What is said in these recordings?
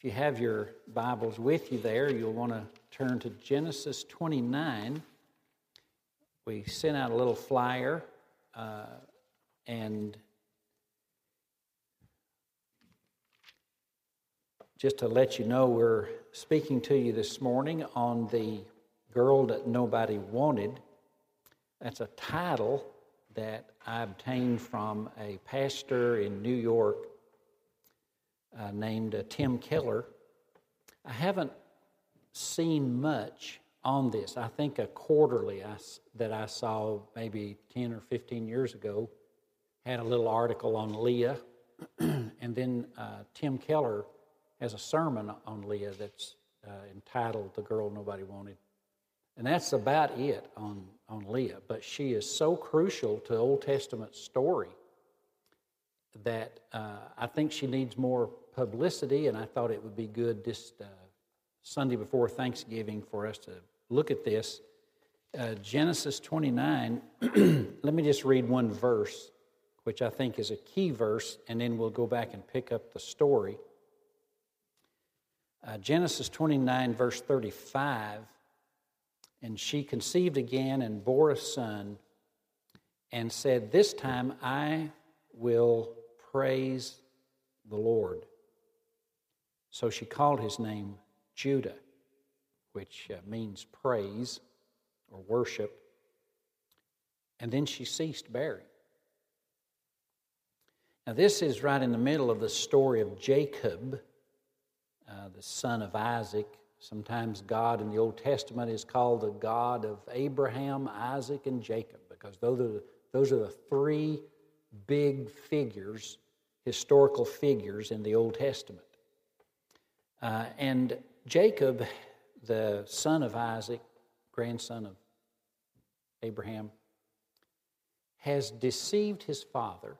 If you have your Bibles with you there, you'll want to turn to Genesis 29. We sent out a little flyer uh, and just to let you know, we're speaking to you this morning on the girl that nobody wanted. That's a title that I obtained from a pastor in New York uh, named uh, Tim Keller. I haven't seen much on this. I think a quarterly I, that I saw maybe 10 or 15 years ago had a little article on Leah, and then uh, Tim Keller has a sermon on Leah that's uh, entitled The Girl Nobody Wanted. And that's about it on, on Leah. But she is so crucial to Old Testament story that uh, I think she needs more publicity, and I thought it would be good this uh, Sunday before Thanksgiving for us to look at this. Uh, Genesis 29, let me just read one verse, which I think is a key verse, and then we'll go back and pick up the story. Uh, Genesis 29, verse 35 And she conceived again and bore a son, and said, This time I will praise the Lord. So she called his name Judah, which uh, means praise or worship. And then she ceased bearing. Now, this is right in the middle of the story of Jacob, uh, the son of Isaac. Sometimes God in the Old Testament is called the God of Abraham, Isaac, and Jacob, because those are those are the three big figures, historical figures in the Old Testament. Uh, and Jacob, the son of Isaac, grandson of Abraham, has deceived his father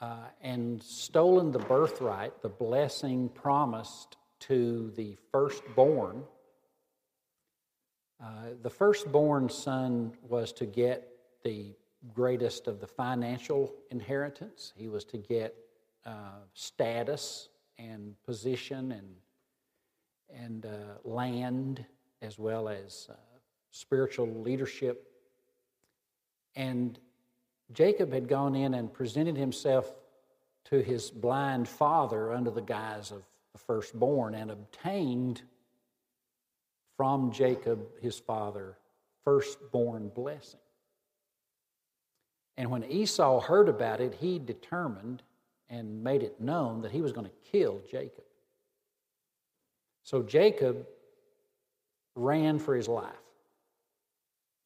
uh, and stolen the birthright, the blessing promised to the firstborn. Uh, the firstborn son was to get the greatest of the financial inheritance, he was to get uh, status and position and, and uh, land, as well as uh, spiritual leadership. And Jacob had gone in and presented himself to his blind father under the guise of the firstborn and obtained from Jacob, his father, firstborn blessing. And when Esau heard about it, he determined and made it known that he was going to kill Jacob. So Jacob ran for his life.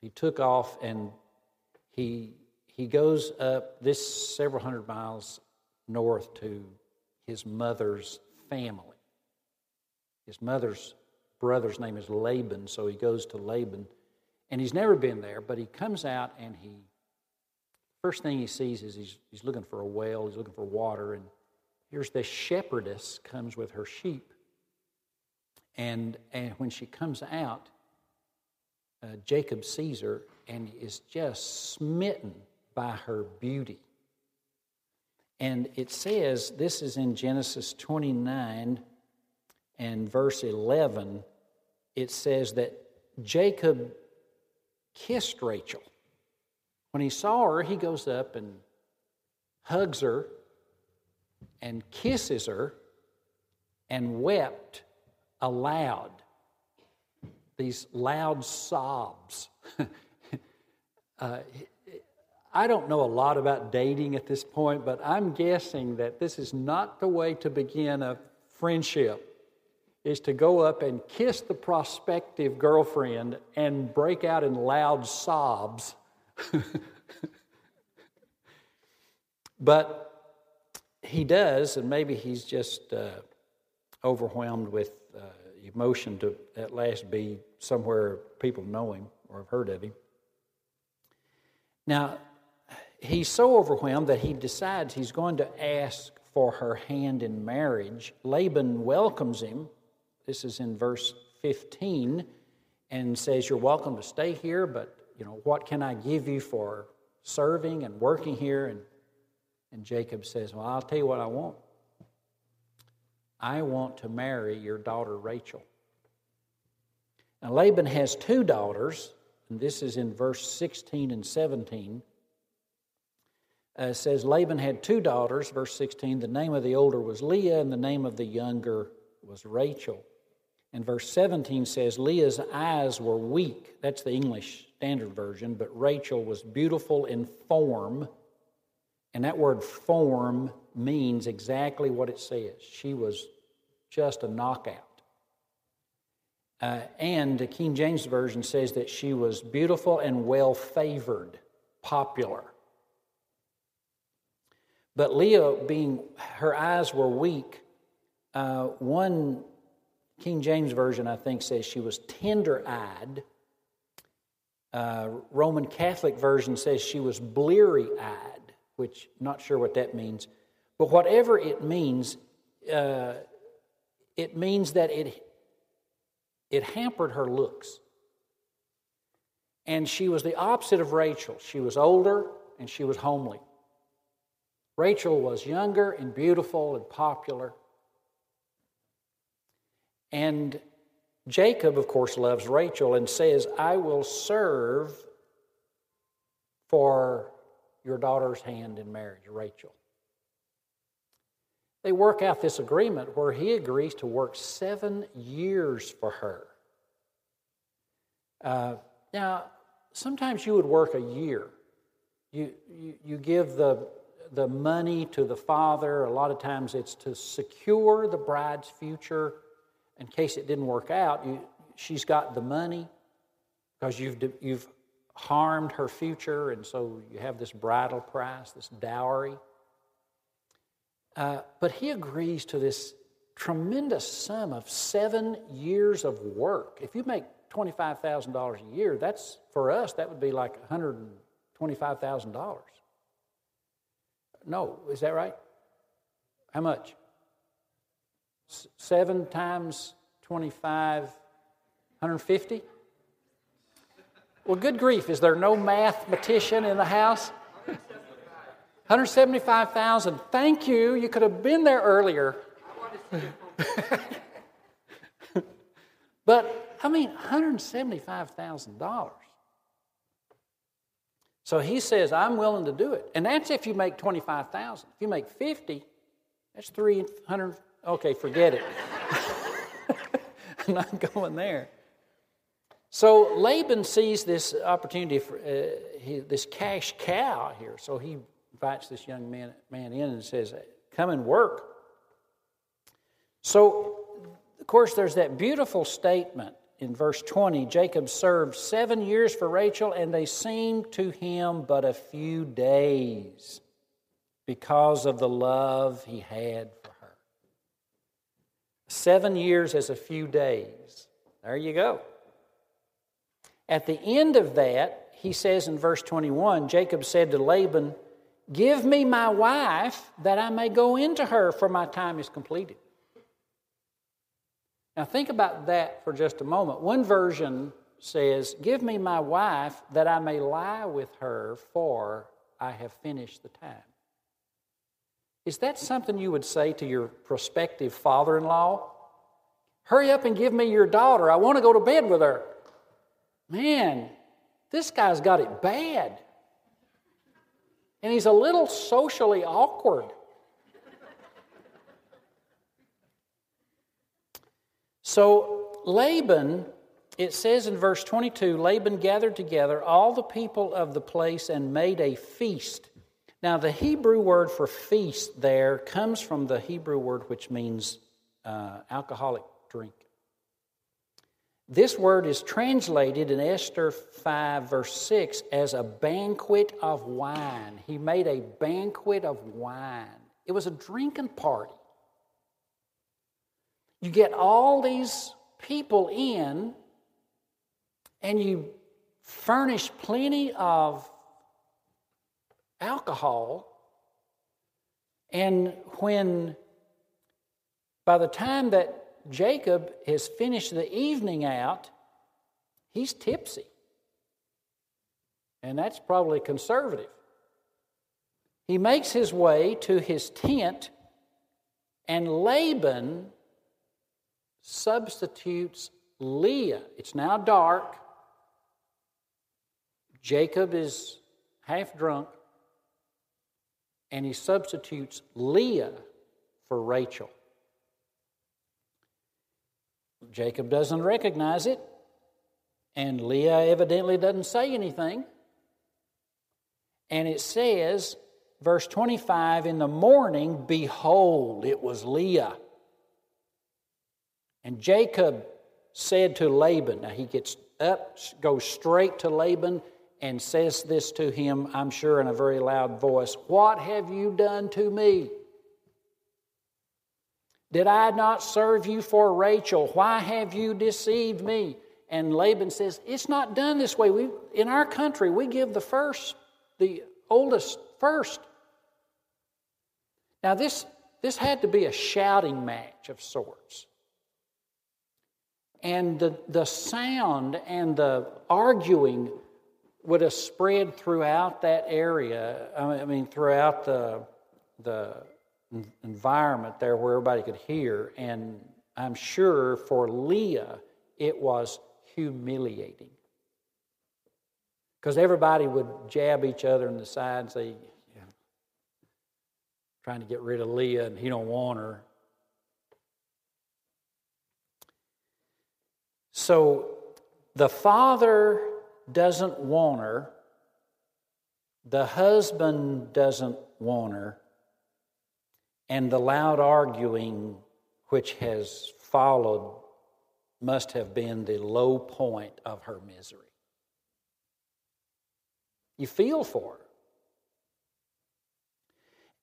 He took off and he, he goes up this several hundred miles north to his mother's family. His mother's brother's name is Laban, so he goes to Laban. And he's never been there, but he comes out and he First thing he sees is he's, he's looking for a well, he's looking for water, and here's this shepherdess comes with her sheep. And, and when she comes out, uh, Jacob sees her and is just smitten by her beauty. And it says, this is in Genesis 29 and verse 11, it says that Jacob kissed Rachel. When he saw her, he goes up and hugs her and kisses her and wept aloud. These loud sobs. uh, I don't know a lot about dating at this point, but I'm guessing that this is not the way to begin a friendship is to go up and kiss the prospective girlfriend and break out in loud sobs but he does, and maybe he's just uh, overwhelmed with uh, emotion to at last be somewhere people know him or have heard of him. Now, he's so overwhelmed that he decides he's going to ask for her hand in marriage. Laban welcomes him. This is in verse 15 and says, You're welcome to stay here, but you know, what can I give you for serving and working here? And, and Jacob says, Well, I'll tell you what I want. I want to marry your daughter Rachel. Now, Laban has two daughters, and this is in verse 16 and 17. Uh, says Laban had two daughters, verse 16. The name of the older was Leah, and the name of the younger was Rachel. And verse 17 says, Leah's eyes were weak. That's the English Standard Version, but Rachel was beautiful in form. And that word form means exactly what it says. She was just a knockout. Uh, and the King James Version says that she was beautiful and well favored, popular. But Leah, being her eyes were weak, uh, one King James Version, I think, says she was tender eyed. Uh, Roman Catholic Version says she was bleary eyed, which not sure what that means. But whatever it means, uh, it means that it, it hampered her looks. And she was the opposite of Rachel. She was older and she was homely. Rachel was younger and beautiful and popular. And Jacob, of course, loves Rachel and says, I will serve for your daughter's hand in marriage, Rachel. They work out this agreement where he agrees to work seven years for her. Uh, now, sometimes you would work a year. You, you, you give the, the money to the father. A lot of times it's to secure the bride's future in case it didn't work out, you, she's got the money because you've, you've harmed her future, and so you have this bridal price, this dowry. Uh, but he agrees to this tremendous sum of seven years of work. If you make $25,000 a year, that's for us, that would be like $125,000. No, is that right? How much? Seven times 25, 150? Well, good grief, is there no mathematician in the house? 175,000. Thank you. You could have been there earlier. but, I mean, $175,000. So he says, I'm willing to do it. And that's if you make 25,000. If you make 50, that's 300 Okay, forget it. I'm not going there. So Laban sees this opportunity for uh, he, this cash cow here. So he invites this young man, man in and says, Come and work. So, of course, there's that beautiful statement in verse 20 Jacob served seven years for Rachel, and they seemed to him but a few days because of the love he had Seven years as a few days. There you go. At the end of that, he says in verse 21 Jacob said to Laban, Give me my wife that I may go into her, for my time is completed. Now, think about that for just a moment. One version says, Give me my wife that I may lie with her, for I have finished the time. Is that something you would say to your prospective father in law? Hurry up and give me your daughter. I want to go to bed with her. Man, this guy's got it bad. And he's a little socially awkward. So, Laban, it says in verse 22 Laban gathered together all the people of the place and made a feast now, the Hebrew word for feast there comes from the Hebrew word which means uh, alcoholic drink. This word is translated in Esther 5, verse 6, as a banquet of wine. He made a banquet of wine. It was a drinking party. You get all these people in, and you furnish plenty of alcohol. And when, by the time that Jacob has finished the evening out, he's tipsy. And that's probably conservative. He makes his way to his tent, and Laban substitutes Leah. It's now dark. Jacob is half drunk, and he substitutes Leah for Rachel. Jacob doesn't recognize it, and Leah evidently doesn't say anything. And it says, verse 25, in the morning, behold, it was Leah. And Jacob said to Laban, now he gets up, goes straight to Laban, and says this to him, I'm sure in a very loud voice What have you done to me? Did I not serve you for Rachel? Why have you deceived me? And Laban says, It's not done this way. We, in our country, we give the first, the oldest first. Now, this, this had to be a shouting match of sorts. And the, the sound and the arguing would have spread throughout that area, I mean, throughout the, the environment there where everybody could hear. And I'm sure for Leah, it was humiliating. Because everybody would jab each other in the side and say, trying to get rid of Leah and he don't want her. So the father doesn't want her, the husband doesn't want her, and the loud arguing which has followed must have been the low point of her misery. You feel for her.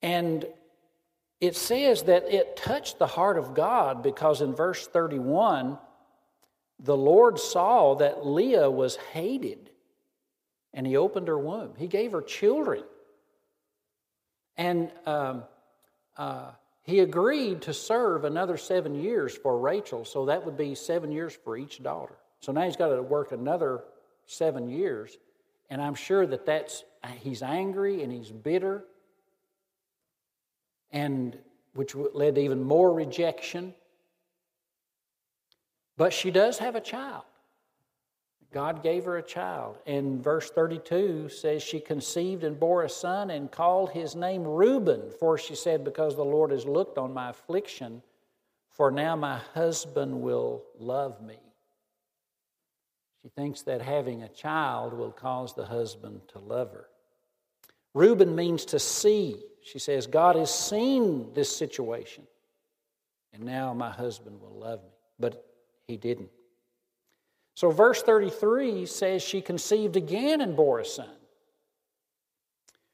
And it says that it touched the heart of God because in verse 31, the Lord saw that Leah was hated and he opened her womb. He gave her children. And um, uh, he agreed to serve another seven years for Rachel, so that would be seven years for each daughter. So now he's got to work another seven years, and I'm sure that that's he's angry and he's bitter, and which led to even more rejection. But she does have a child. God gave her a child. And verse 32 says she conceived and bore a son and called his name Reuben, for she said, Because the Lord has looked on my affliction, for now my husband will love me. She thinks that having a child will cause the husband to love her. Reuben means to see. She says, God has seen this situation, and now my husband will love me. But he didn't. So, verse 33 says she conceived again and bore a son.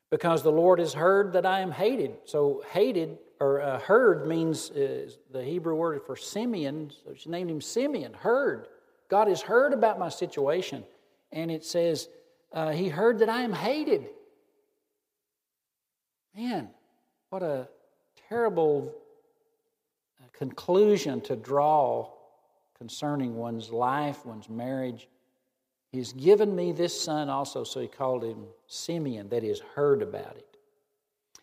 Because the Lord has heard that I am hated. So, hated or uh, heard means uh, the Hebrew word for Simeon. So she named him Simeon, heard. God has heard about my situation. And it says, uh, He heard that I am hated. Man, what a terrible uh, conclusion to draw concerning one's life, one's marriage. He's given me this son also, so he called him Simeon, That is, heard about it.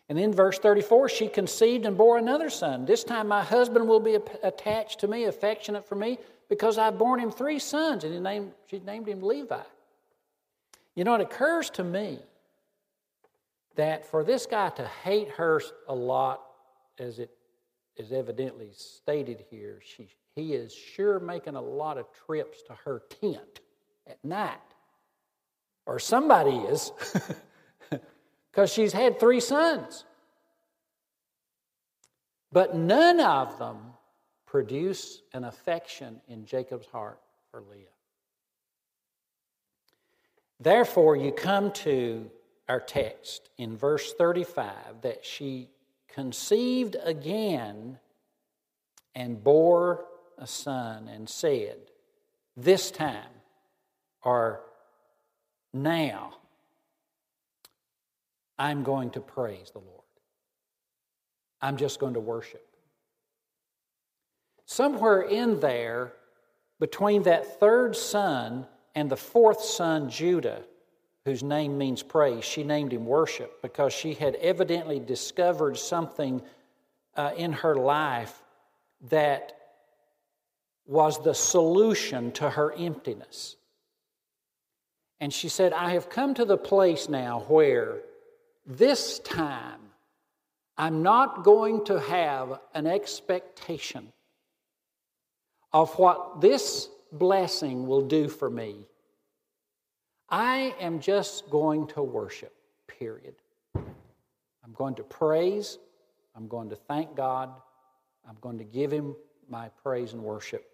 And in verse 34 she conceived and bore another son. This time my husband will be attached to me, affectionate for me, because I've borne him three sons. And he named, she named him Levi. You know, it occurs to me that for this guy to hate her a lot, as it is evidently stated here, she he is sure making a lot of trips to her tent at night. Or somebody is, because she's had three sons. But none of them produce an affection in Jacob's heart for Leah. Therefore, you come to our text in verse 35 that she conceived again and bore a son and said, This time or now, I'm going to praise the Lord. I'm just going to worship. Somewhere in there, between that third son and the fourth son, Judah, whose name means praise, she named him worship because she had evidently discovered something uh, in her life that was the solution to her emptiness. And she said, I have come to the place now where this time I'm not going to have an expectation of what this blessing will do for me. I am just going to worship, period. I'm going to praise. I'm going to thank God. I'm going to give Him my praise and worship.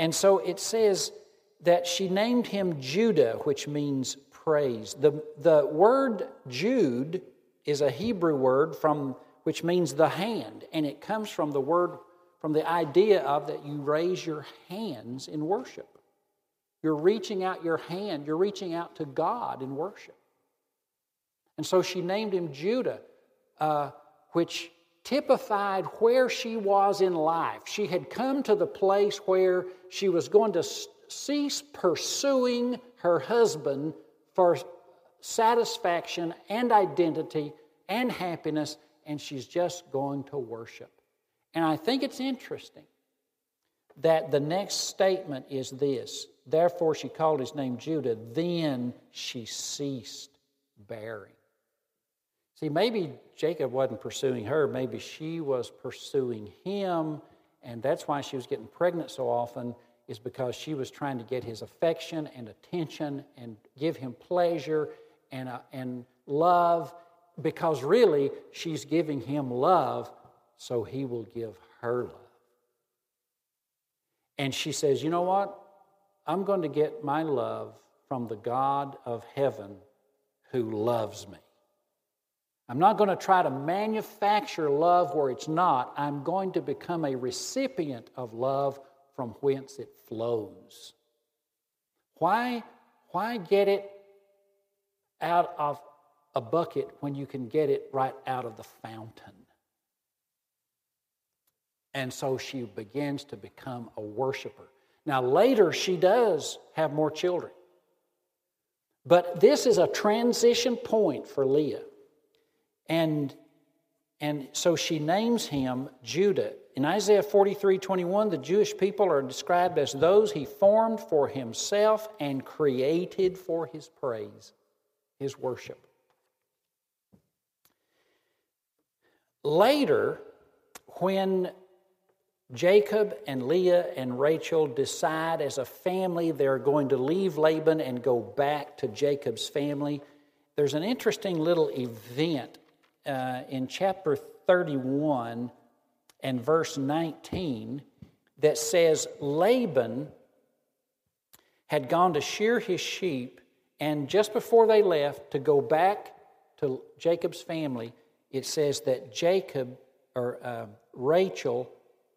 And so it says that she named him Judah, which means praise. The, the word Jude is a Hebrew word from which means the hand, and it comes from the word from the idea of that you raise your hands in worship. You're reaching out your hand, you're reaching out to God in worship. And so she named him Judah, uh, which typified where she was in life. She had come to the place where she was going to cease pursuing her husband for satisfaction and identity and happiness, and she's just going to worship. And I think it's interesting that the next statement is this Therefore, she called his name Judah. Then she ceased bearing. See, maybe Jacob wasn't pursuing her, maybe she was pursuing him, and that's why she was getting pregnant so often, is because she was trying to get his affection and attention and give him pleasure and, uh, and love, because really she's giving him love so he will give her love. And she says, You know what? I'm going to get my love from the God of heaven who loves me. I'm not going to try to manufacture love where it's not. I'm going to become a recipient of love from whence it flows. Why, why get it out of a bucket when you can get it right out of the fountain? And so she begins to become a worshiper. Now, later, she does have more children. But this is a transition point for Leah. And, and so she names him Judah. In Isaiah 43 21, the Jewish people are described as those he formed for himself and created for his praise, his worship. Later, when Jacob and Leah and Rachel decide as a family they're going to leave Laban and go back to Jacob's family. There's an interesting little event uh, in chapter 31 and verse 19 that says Laban had gone to shear his sheep, and just before they left to go back to Jacob's family, it says that Jacob or uh, Rachel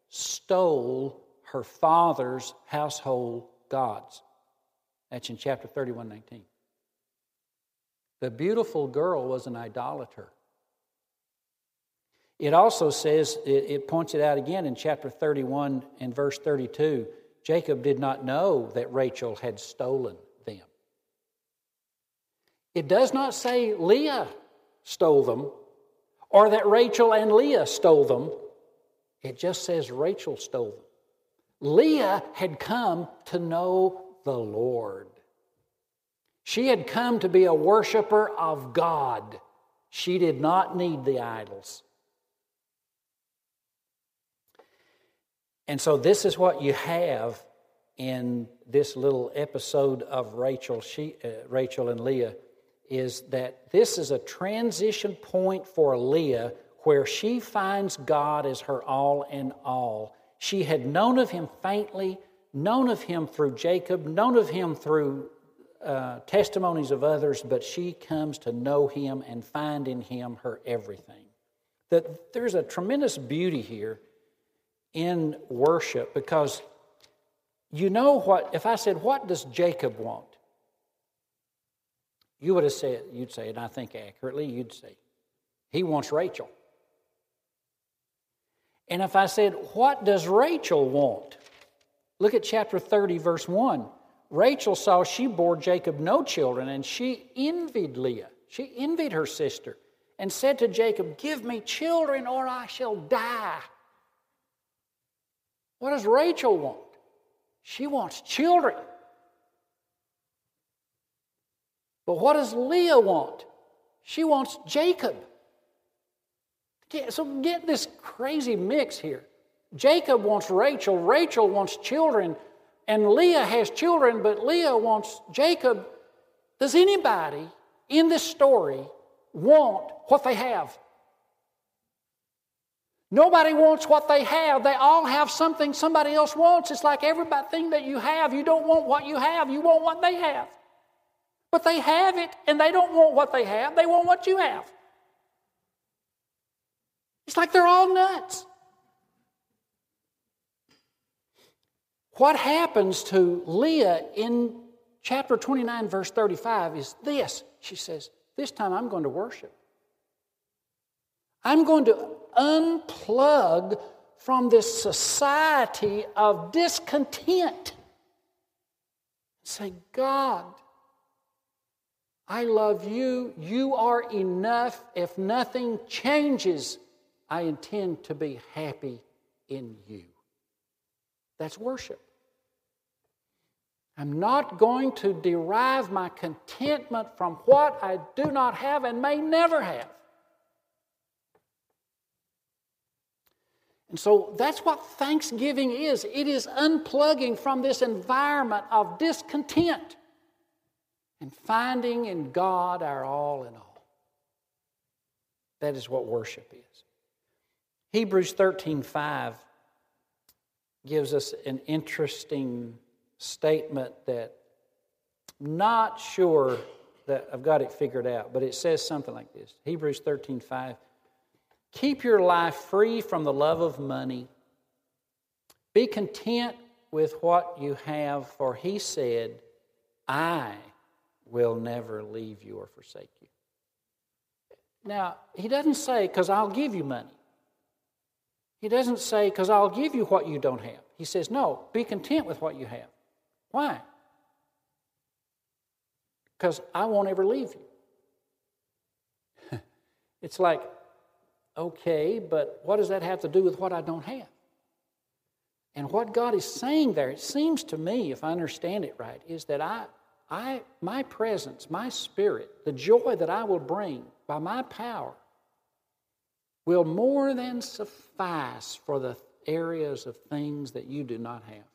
stole her father's household gods. That's in chapter 31 19. The beautiful girl was an idolater. It also says, it, it points it out again in chapter 31 and verse 32 Jacob did not know that Rachel had stolen them. It does not say Leah stole them or that Rachel and Leah stole them. It just says Rachel stole them. Leah had come to know the Lord. She had come to be a worshiper of God. She did not need the idols. And so, this is what you have in this little episode of Rachel, she, uh, Rachel and Leah is that this is a transition point for Leah where she finds God as her all in all. She had known of him faintly, known of him through Jacob, known of him through uh, testimonies of others, but she comes to know him and find in him her everything. That there's a tremendous beauty here in worship because you know what, if I said, What does Jacob want? You would have said, you'd say, and I think accurately, you'd say, He wants Rachel. And if I said, What does Rachel want? Look at chapter 30, verse 1. Rachel saw she bore Jacob no children, and she envied Leah. She envied her sister and said to Jacob, Give me children, or I shall die. What does Rachel want? She wants children. But what does Leah want? She wants Jacob. So get this crazy mix here. Jacob wants Rachel, Rachel wants children, and Leah has children, but Leah wants Jacob. Does anybody in this story want what they have? Nobody wants what they have. They all have something somebody else wants. It's like everything that you have, you don't want what you have, you want what they have. But they have it and they don't want what they have, they want what you have. It's like they're all nuts. What happens to Leah in chapter 29, verse 35 is this. She says, This time I'm going to worship. I'm going to unplug from this society of discontent. Say, God, I love you. You are enough. If nothing changes, I intend to be happy in you. That's worship. I'm not going to derive my contentment from what I do not have and may never have. And so that's what thanksgiving is it is unplugging from this environment of discontent and finding in God our all in all. That is what worship is. Hebrews 13 5 gives us an interesting statement that I'm not sure that I've got it figured out, but it says something like this Hebrews 13 5 Keep your life free from the love of money. Be content with what you have, for he said, I will never leave you or forsake you. Now, he doesn't say, because I'll give you money. He doesn't say, because I'll give you what you don't have. He says, no, be content with what you have. Why? Because I won't ever leave you. it's like, Okay, but what does that have to do with what I don't have? And what God is saying there, it seems to me, if I understand it right, is that I, I, my presence, my spirit, the joy that I will bring by my power, will more than suffice for the areas of things that you do not have.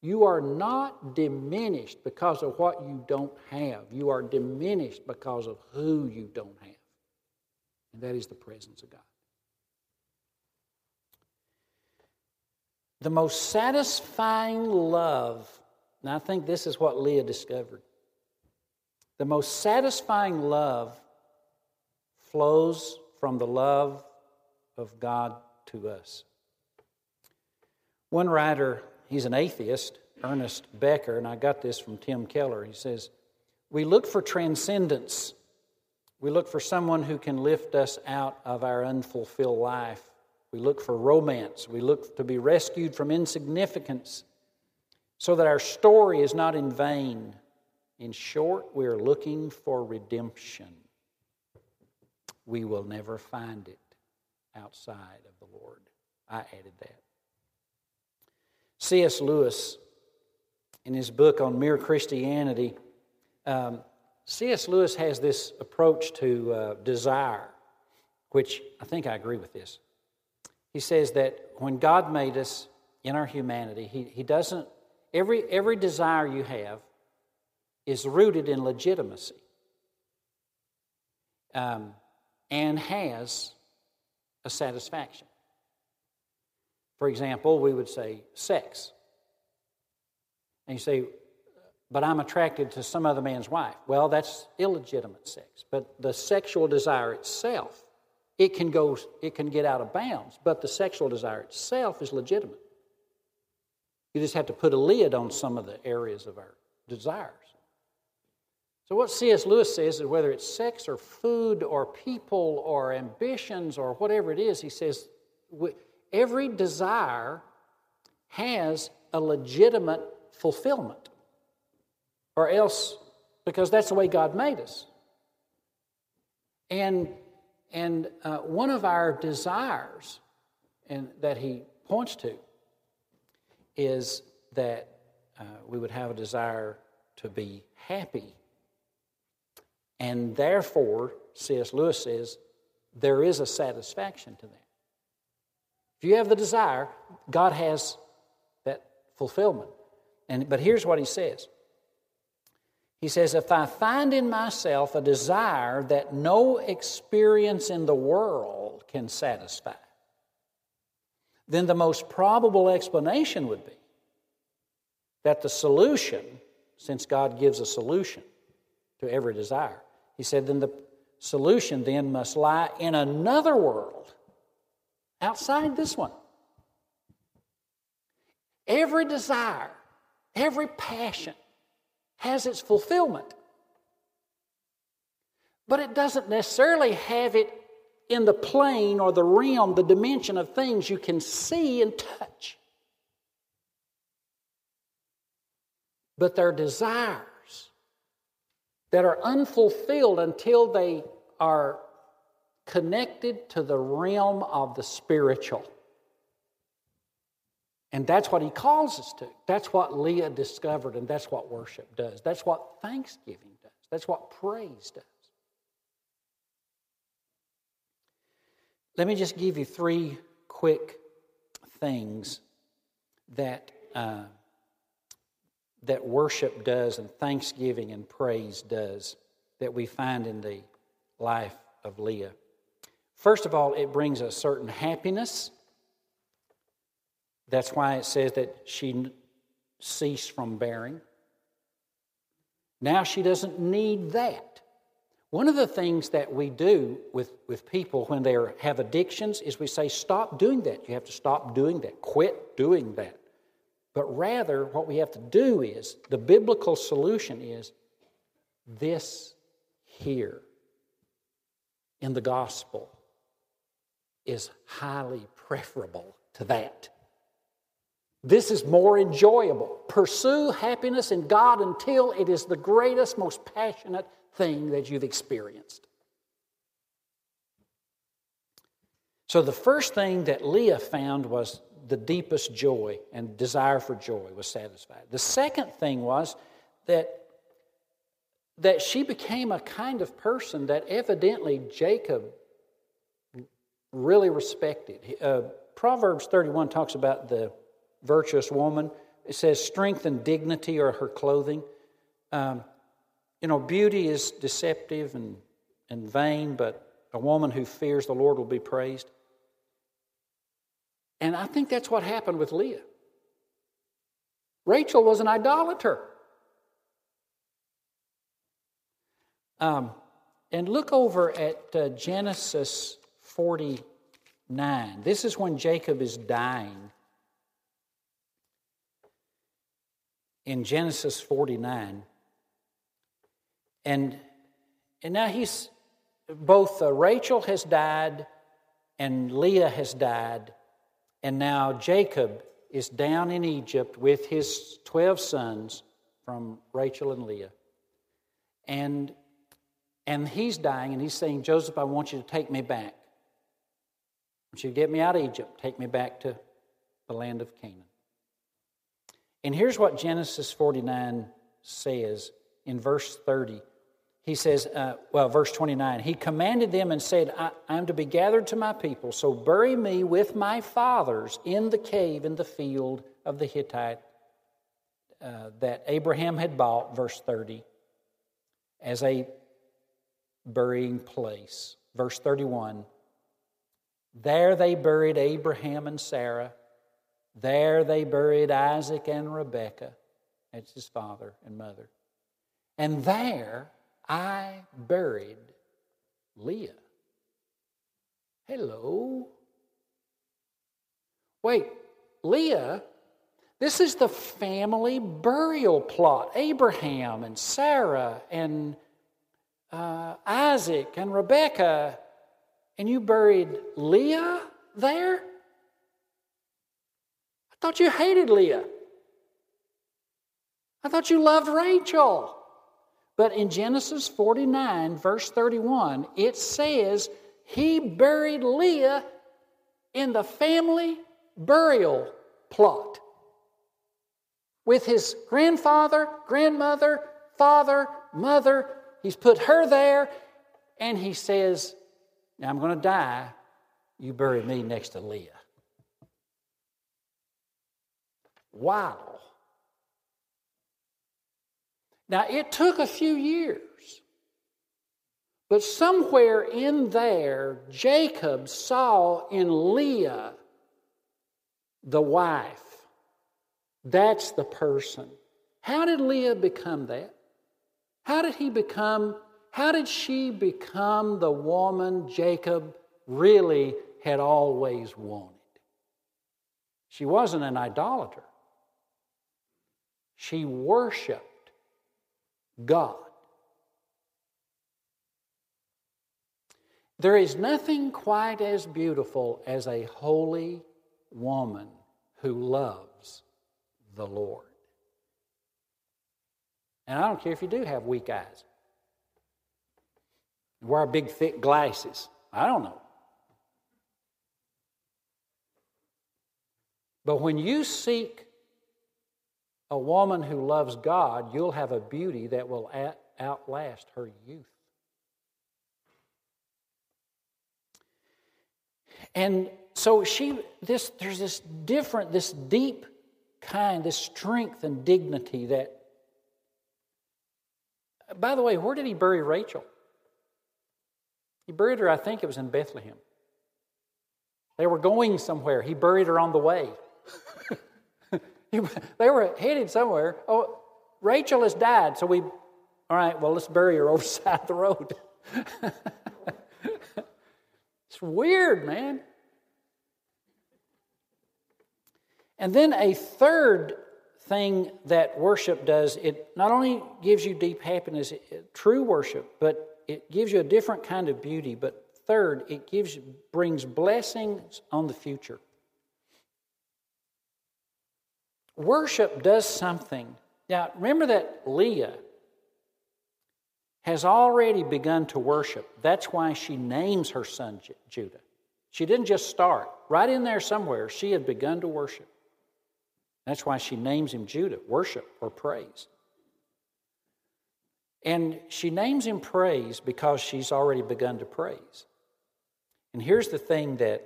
You are not diminished because of what you don't have. You are diminished because of who you don't have and that is the presence of God. The most satisfying love, and I think this is what Leah discovered. The most satisfying love flows from the love of God to us. One writer, he's an atheist, Ernest Becker, and I got this from Tim Keller. He says, We look for transcendence we look for someone who can lift us out of our unfulfilled life. We look for romance. We look to be rescued from insignificance so that our story is not in vain. In short, we are looking for redemption. We will never find it outside of the Lord. I added that. C.S. Lewis, in his book on Mere Christianity, um, C.S. Lewis has this approach to uh, desire, which I think I agree with this. He says that when God made us in our humanity, He, he doesn't, every, every desire you have is rooted in legitimacy um, and has a satisfaction. For example, we would say sex. And you say, but I'm attracted to some other man's wife. Well, that's illegitimate sex. But the sexual desire itself, it can go, it can get out of bounds, but the sexual desire itself is legitimate. You just have to put a lid on some of the areas of our desires. So, what C.S. Lewis says is whether it's sex or food or people or ambitions or whatever it is, he says every desire has a legitimate fulfillment or else because that's the way God made us. And, and uh, one of our desires and that he points to is that uh, we would have a desire to be happy. And therefore, C.S. Lewis says, there is a satisfaction to that. If you have the desire, God has that fulfillment. And, but here's what he says He says, If I find in myself a desire that no experience in the world can satisfy, then the most probable explanation would be that the solution, since God gives a solution to every desire, he said, then the solution then must lie in another world outside this one. Every desire, every passion has its fulfillment. But it doesn't necessarily have it in the plane or the realm, the dimension of things you can see and touch. But their desires that are unfulfilled until they are connected to the realm of the spiritual. And that's what he calls us to. That's what Leah discovered, and that's what worship does. That's what thanksgiving does. That's what praise does. Let me just give you three quick things that, uh, that worship does and thanksgiving and praise does that we find in the life of Leah. First of all, it brings a certain happiness. That's why it says that she ceased from bearing. Now she doesn't need that. One of the things that we do with, with people when they have addictions is we say, stop doing that. You have to stop doing that. Quit doing that. But rather, what we have to do is the biblical solution is this here in the gospel is highly preferable to that. This is more enjoyable. Pursue happiness in God until it is the greatest, most passionate thing that you've experienced. So, the first thing that Leah found was the deepest joy and desire for joy was satisfied. The second thing was that, that she became a kind of person that evidently Jacob really respected. Uh, Proverbs 31 talks about the virtuous woman. It says, strength and dignity are her clothing. Um, you know, beauty is deceptive and, and vain, but a woman who fears the Lord will be praised. And I think that's what happened with Leah. Rachel was an idolater. Um, and look over at uh, Genesis 49. This is when Jacob is dying. In Genesis 49. And, and now he's, both uh, Rachel has died and Leah has died, and now Jacob is down in Egypt with his 12 sons from Rachel and Leah. And, and he's dying, and he's saying, Joseph, I want you to take me back. I want you to get me out of Egypt, take me back to the land of Canaan. And here's what Genesis 49 says in verse 30 he says, uh, well, verse 29, he commanded them and said, I, am to be gathered to my people, so bury me with my fathers in the cave in the field of the Hittite uh, that Abraham had bought, verse 30, as a burying place. Verse 31, there they buried Abraham and Sarah. There they buried Isaac and Rebekah. That's his father and mother. And there I buried Leah. Hello. Wait, Leah, this is the family burial plot. Abraham and Sarah and uh, Isaac and Rebecca, and you buried Leah there? I thought you hated Leah. I thought you loved Rachel. But in Genesis 49, verse 31, it says he buried Leah in the family burial plot. with his grandfather, grandmother, father, mother. He's put her there, and he says, Now I'm going to die. You bury me next to Leah. Wow. Now, it took a few years, but somewhere in there, Jacob saw in Leah the wife. That's the person. How did Leah become that? How did he become, how did she become the woman Jacob really had always wanted? She wasn't an idolater. She worshiped God. There is nothing quite as beautiful as a holy woman who loves the Lord. And I don't care if you do have weak eyes, wear big, thick glasses. I don't know. But when you seek a woman who loves God, you'll have a beauty that will outlast her youth. And so she, this, there's this different, this deep kind, this strength and dignity that. By the way, where did he bury Rachel? He buried her, I think it was in Bethlehem. They were going somewhere. He buried her on the way. they were headed somewhere. Oh, Rachel has died, so we, all right, well, let's bury her over the side of the road. it's weird, man. And then a third thing that worship does, it not only gives you deep happiness, true worship, but it gives you a different kind of beauty. But third, it gives brings blessings on the future. Worship does something. Now, remember that Leah has already begun to worship. That's why she names her son Judah. She didn't just start. Right in there somewhere, she had begun to worship. That's why she names him Judah, worship or praise. And she names him praise because she's already begun to praise. And here's the thing that,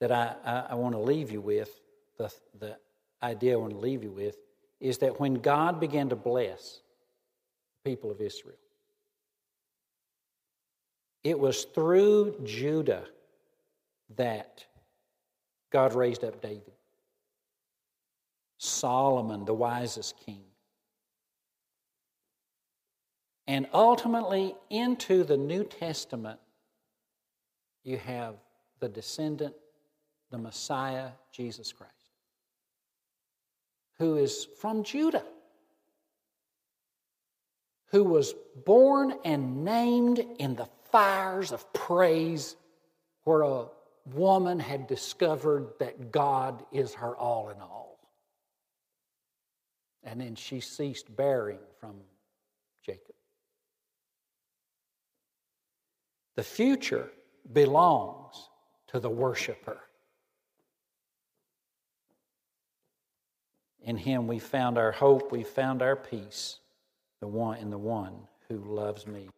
that I, I, I want to leave you with the, the idea I want to leave you with is that when God began to bless the people of Israel, it was through Judah that God raised up David. Solomon, the wisest king. And ultimately, into the New Testament, you have the descendant, the Messiah, Jesus Christ, who is from Judah, who was born and named in the fires of praise where a woman had discovered that God is her all in all. And then she ceased bearing from Jacob. The future belongs to the worshiper. In him we found our hope, we found our peace, the one in the one who loves me.